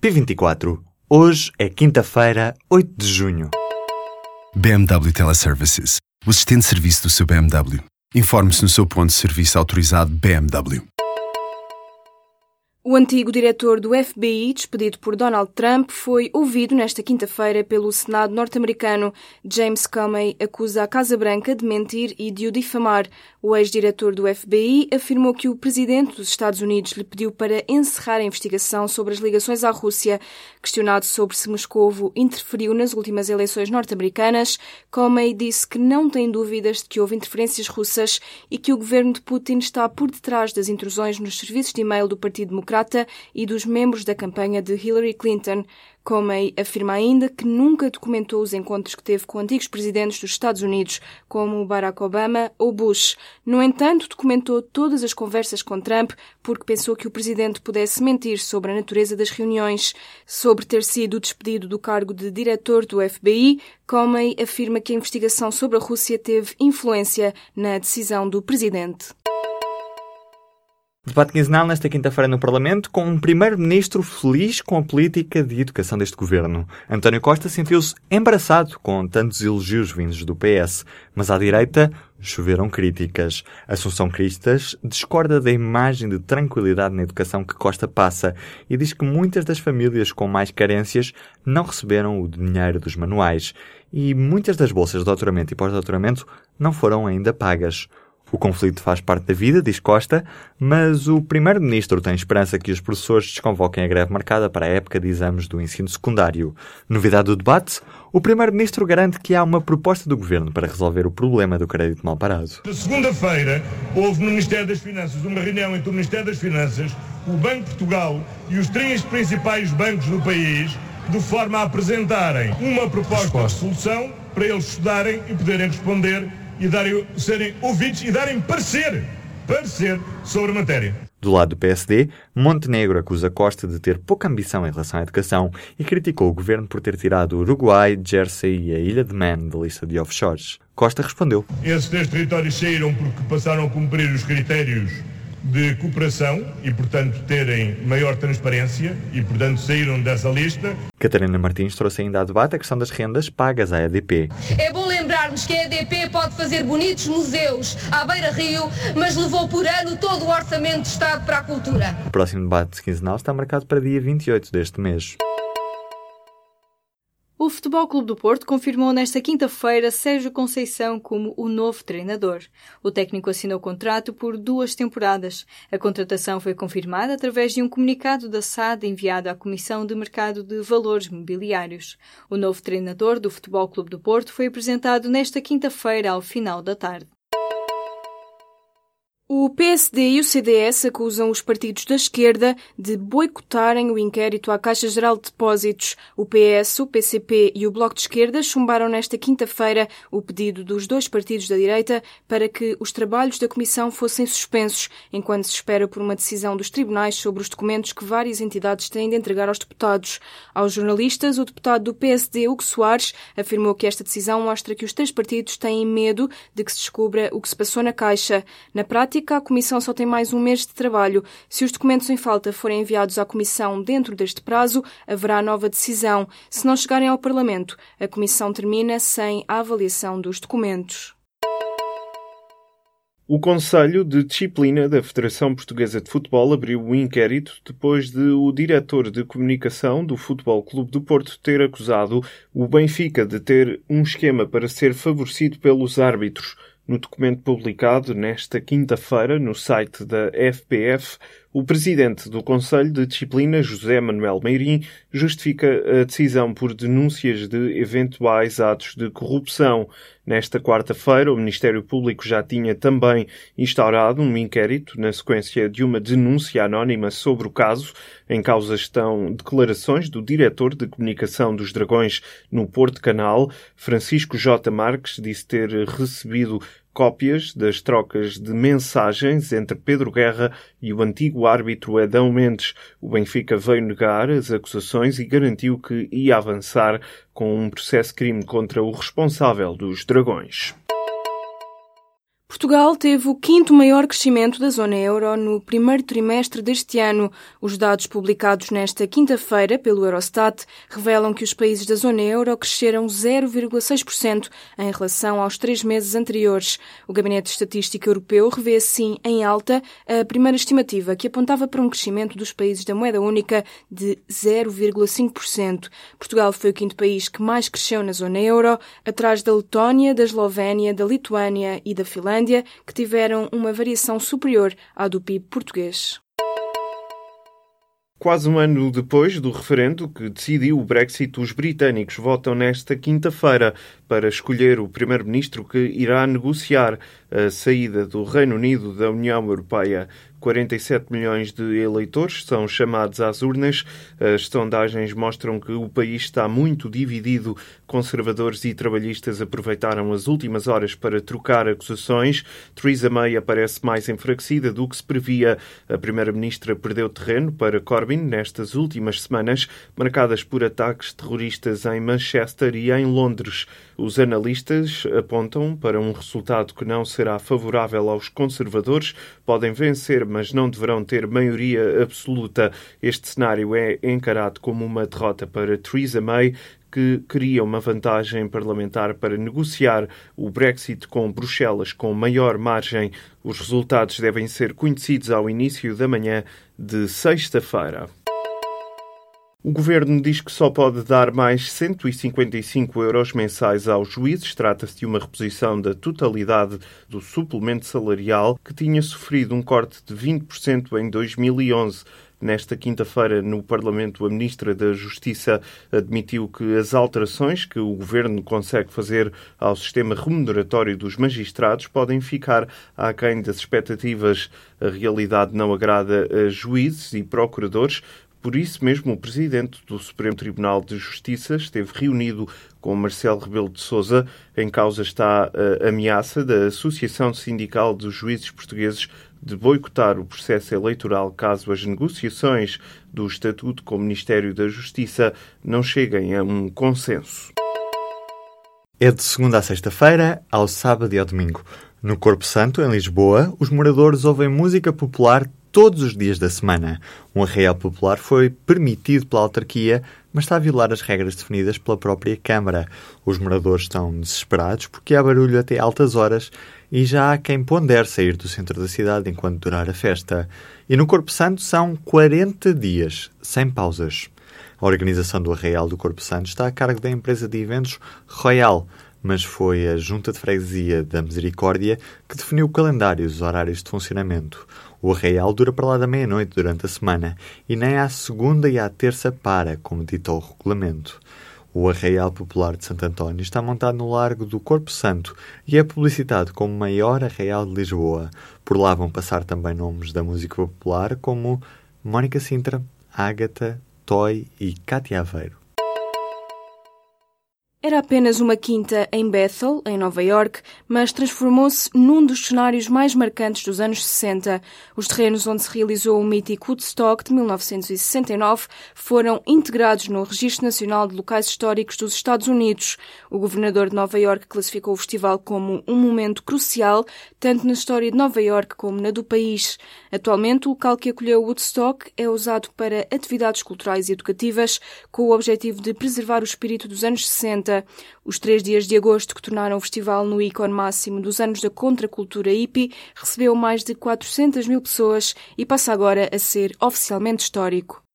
P24. Hoje é quinta-feira, 8 de junho. BMW Teleservices. O assistente de serviço do seu BMW. Informe-se no seu ponto de serviço autorizado BMW. O antigo diretor do FBI, despedido por Donald Trump, foi ouvido nesta quinta-feira pelo Senado norte-americano. James Comey acusa a Casa Branca de mentir e de o difamar. O ex-diretor do FBI afirmou que o presidente dos Estados Unidos lhe pediu para encerrar a investigação sobre as ligações à Rússia. Questionado sobre se Moscovo interferiu nas últimas eleições norte-americanas, Comey disse que não tem dúvidas de que houve interferências russas e que o governo de Putin está por detrás das intrusões nos serviços de e-mail do Partido Democrata E dos membros da campanha de Hillary Clinton. Comey afirma ainda que nunca documentou os encontros que teve com antigos presidentes dos Estados Unidos, como Barack Obama ou Bush. No entanto, documentou todas as conversas com Trump porque pensou que o presidente pudesse mentir sobre a natureza das reuniões. Sobre ter sido despedido do cargo de diretor do FBI, Comey afirma que a investigação sobre a Rússia teve influência na decisão do presidente. Debate quinzenal nesta quinta-feira no Parlamento, com um primeiro-ministro feliz com a política de educação deste governo. António Costa sentiu-se embaraçado com tantos elogios vindos do PS, mas à direita choveram críticas. Assunção Cristas discorda da imagem de tranquilidade na educação que Costa passa e diz que muitas das famílias com mais carências não receberam o dinheiro dos manuais e muitas das bolsas de doutoramento e pós-doutoramento não foram ainda pagas. O conflito faz parte da vida, diz Costa, mas o Primeiro-Ministro tem esperança que os professores desconvoquem a greve marcada para a época de exames do ensino secundário. Novidade do debate? O Primeiro-Ministro garante que há uma proposta do Governo para resolver o problema do crédito mal parado. Na segunda-feira, houve no Ministério das Finanças uma reunião entre o Ministério das Finanças, o Banco de Portugal e os três principais bancos do país, de forma a apresentarem uma proposta Resposta. de solução para eles estudarem e poderem responder e darem, serem ouvidos e darem parecer, parecer sobre a matéria. Do lado do PSD, Montenegro acusa Costa de ter pouca ambição em relação à educação e criticou o governo por ter tirado o Uruguai, Jersey e a Ilha de Man da lista de offshores. Costa respondeu. Esses três territórios saíram porque passaram a cumprir os critérios de cooperação e, portanto, terem maior transparência e, portanto, saíram dessa lista. Catarina Martins trouxe ainda a debate a questão das rendas pagas à EDP. É bom que a EDP pode fazer bonitos museus à beira-rio, mas levou por ano todo o orçamento de Estado para a cultura. O próximo debate quinzenal está marcado para dia 28 deste mês. O Futebol Clube do Porto confirmou nesta quinta-feira Sérgio Conceição como o novo treinador. O técnico assinou contrato por duas temporadas. A contratação foi confirmada através de um comunicado da SAD enviado à Comissão de Mercado de Valores Mobiliários. O novo treinador do Futebol Clube do Porto foi apresentado nesta quinta-feira ao final da tarde. O PSD e o CDS acusam os partidos da esquerda de boicotarem o inquérito à Caixa Geral de Depósitos. O PS, o PCP e o Bloco de Esquerda chumbaram nesta quinta-feira o pedido dos dois partidos da direita para que os trabalhos da Comissão fossem suspensos, enquanto se espera por uma decisão dos tribunais sobre os documentos que várias entidades têm de entregar aos deputados. Aos jornalistas, o deputado do PSD, Hugo Soares, afirmou que esta decisão mostra que os três partidos têm medo de que se descubra o que se passou na Caixa. Na prática, prática, a Comissão só tem mais um mês de trabalho. Se os documentos em falta forem enviados à Comissão dentro deste prazo, haverá nova decisão. Se não chegarem ao Parlamento, a Comissão termina sem a avaliação dos documentos. O Conselho de Disciplina da Federação Portuguesa de Futebol abriu o um inquérito depois de o diretor de comunicação do Futebol Clube do Porto ter acusado o Benfica de ter um esquema para ser favorecido pelos árbitros. No documento publicado nesta quinta-feira no site da FPF, o presidente do Conselho de Disciplina, José Manuel Meirim, justifica a decisão por denúncias de eventuais atos de corrupção. Nesta quarta-feira, o Ministério Público já tinha também instaurado um inquérito na sequência de uma denúncia anónima sobre o caso. Em causa estão declarações do diretor de comunicação dos Dragões no Porto Canal, Francisco J. Marques, disse ter recebido cópias das trocas de mensagens entre Pedro Guerra e o antigo árbitro Edão Mendes. O Benfica veio negar as acusações e garantiu que ia avançar com um processo crime contra o responsável dos Dragões. Portugal teve o quinto maior crescimento da zona euro no primeiro trimestre deste ano. Os dados publicados nesta quinta-feira pelo Eurostat revelam que os países da zona euro cresceram 0,6% em relação aos três meses anteriores. O Gabinete de Estatística Europeu revê assim em alta a primeira estimativa, que apontava para um crescimento dos países da moeda única de 0,5%. Portugal foi o quinto país que mais cresceu na zona euro, atrás da Letónia, da Eslovénia, da Lituânia e da Finlândia Finlândia, que tiveram uma variação superior à do PIB português. Quase um ano depois do referendo que decidiu o Brexit, os britânicos votam nesta quinta-feira para escolher o primeiro-ministro que irá negociar a saída do Reino Unido da União Europeia. 47 milhões de eleitores são chamados às urnas. As sondagens mostram que o país está muito dividido. Conservadores e trabalhistas aproveitaram as últimas horas para trocar acusações. Theresa May aparece mais enfraquecida do que se previa. A primeira-ministra perdeu terreno para Corbyn nestas últimas semanas, marcadas por ataques terroristas em Manchester e em Londres. Os analistas apontam para um resultado que não será favorável aos conservadores. Podem vencer mas não deverão ter maioria absoluta. Este cenário é encarado como uma derrota para Theresa May, que queria uma vantagem parlamentar para negociar o Brexit com Bruxelas com maior margem. Os resultados devem ser conhecidos ao início da manhã de sexta-feira. O governo diz que só pode dar mais 155 euros mensais aos juízes. Trata-se de uma reposição da totalidade do suplemento salarial que tinha sofrido um corte de 20% em 2011. Nesta quinta-feira, no Parlamento, a Ministra da Justiça admitiu que as alterações que o Governo consegue fazer ao sistema remuneratório dos magistrados podem ficar aquém das expectativas. A realidade não agrada a juízes e procuradores, por isso mesmo, o presidente do Supremo Tribunal de Justiça esteve reunido com Marcelo Rebelo de Sousa. Em causa está a ameaça da Associação Sindical dos Juízes Portugueses de boicotar o processo eleitoral caso as negociações do Estatuto com o Ministério da Justiça não cheguem a um consenso. É de segunda a sexta-feira, ao sábado e ao domingo. No Corpo Santo, em Lisboa, os moradores ouvem música popular todos os dias da semana. Um arraial popular foi permitido pela autarquia, mas está a violar as regras definidas pela própria Câmara. Os moradores estão desesperados porque há barulho até altas horas e já há quem pondere sair do centro da cidade enquanto durar a festa. E no Corpo Santo são 40 dias, sem pausas. A organização do Arraial do Corpo Santo está a cargo da empresa de eventos Royal, mas foi a Junta de Freguesia da Misericórdia que definiu o calendário e os horários de funcionamento. O arraial dura para lá da meia-noite durante a semana e nem à segunda e à terça para, como dita o regulamento. O Arraial Popular de Santo António está montado no Largo do Corpo Santo e é publicitado como o maior arraial de Lisboa. Por lá vão passar também nomes da música popular como Mónica Sintra, Ágata, Toy e Cátia Aveiro. Era apenas uma quinta em Bethel, em Nova York, mas transformou-se num dos cenários mais marcantes dos anos 60. Os terrenos onde se realizou o mítico Woodstock de 1969 foram integrados no Registro Nacional de Locais Históricos dos Estados Unidos. O governador de Nova York classificou o festival como um momento crucial, tanto na história de Nova York como na do país. Atualmente, o local que acolheu Woodstock é usado para atividades culturais e educativas, com o objetivo de preservar o espírito dos anos 60 os três dias de agosto que tornaram o festival no ícone máximo dos anos da contracultura hippie recebeu mais de 400 mil pessoas e passa agora a ser oficialmente histórico.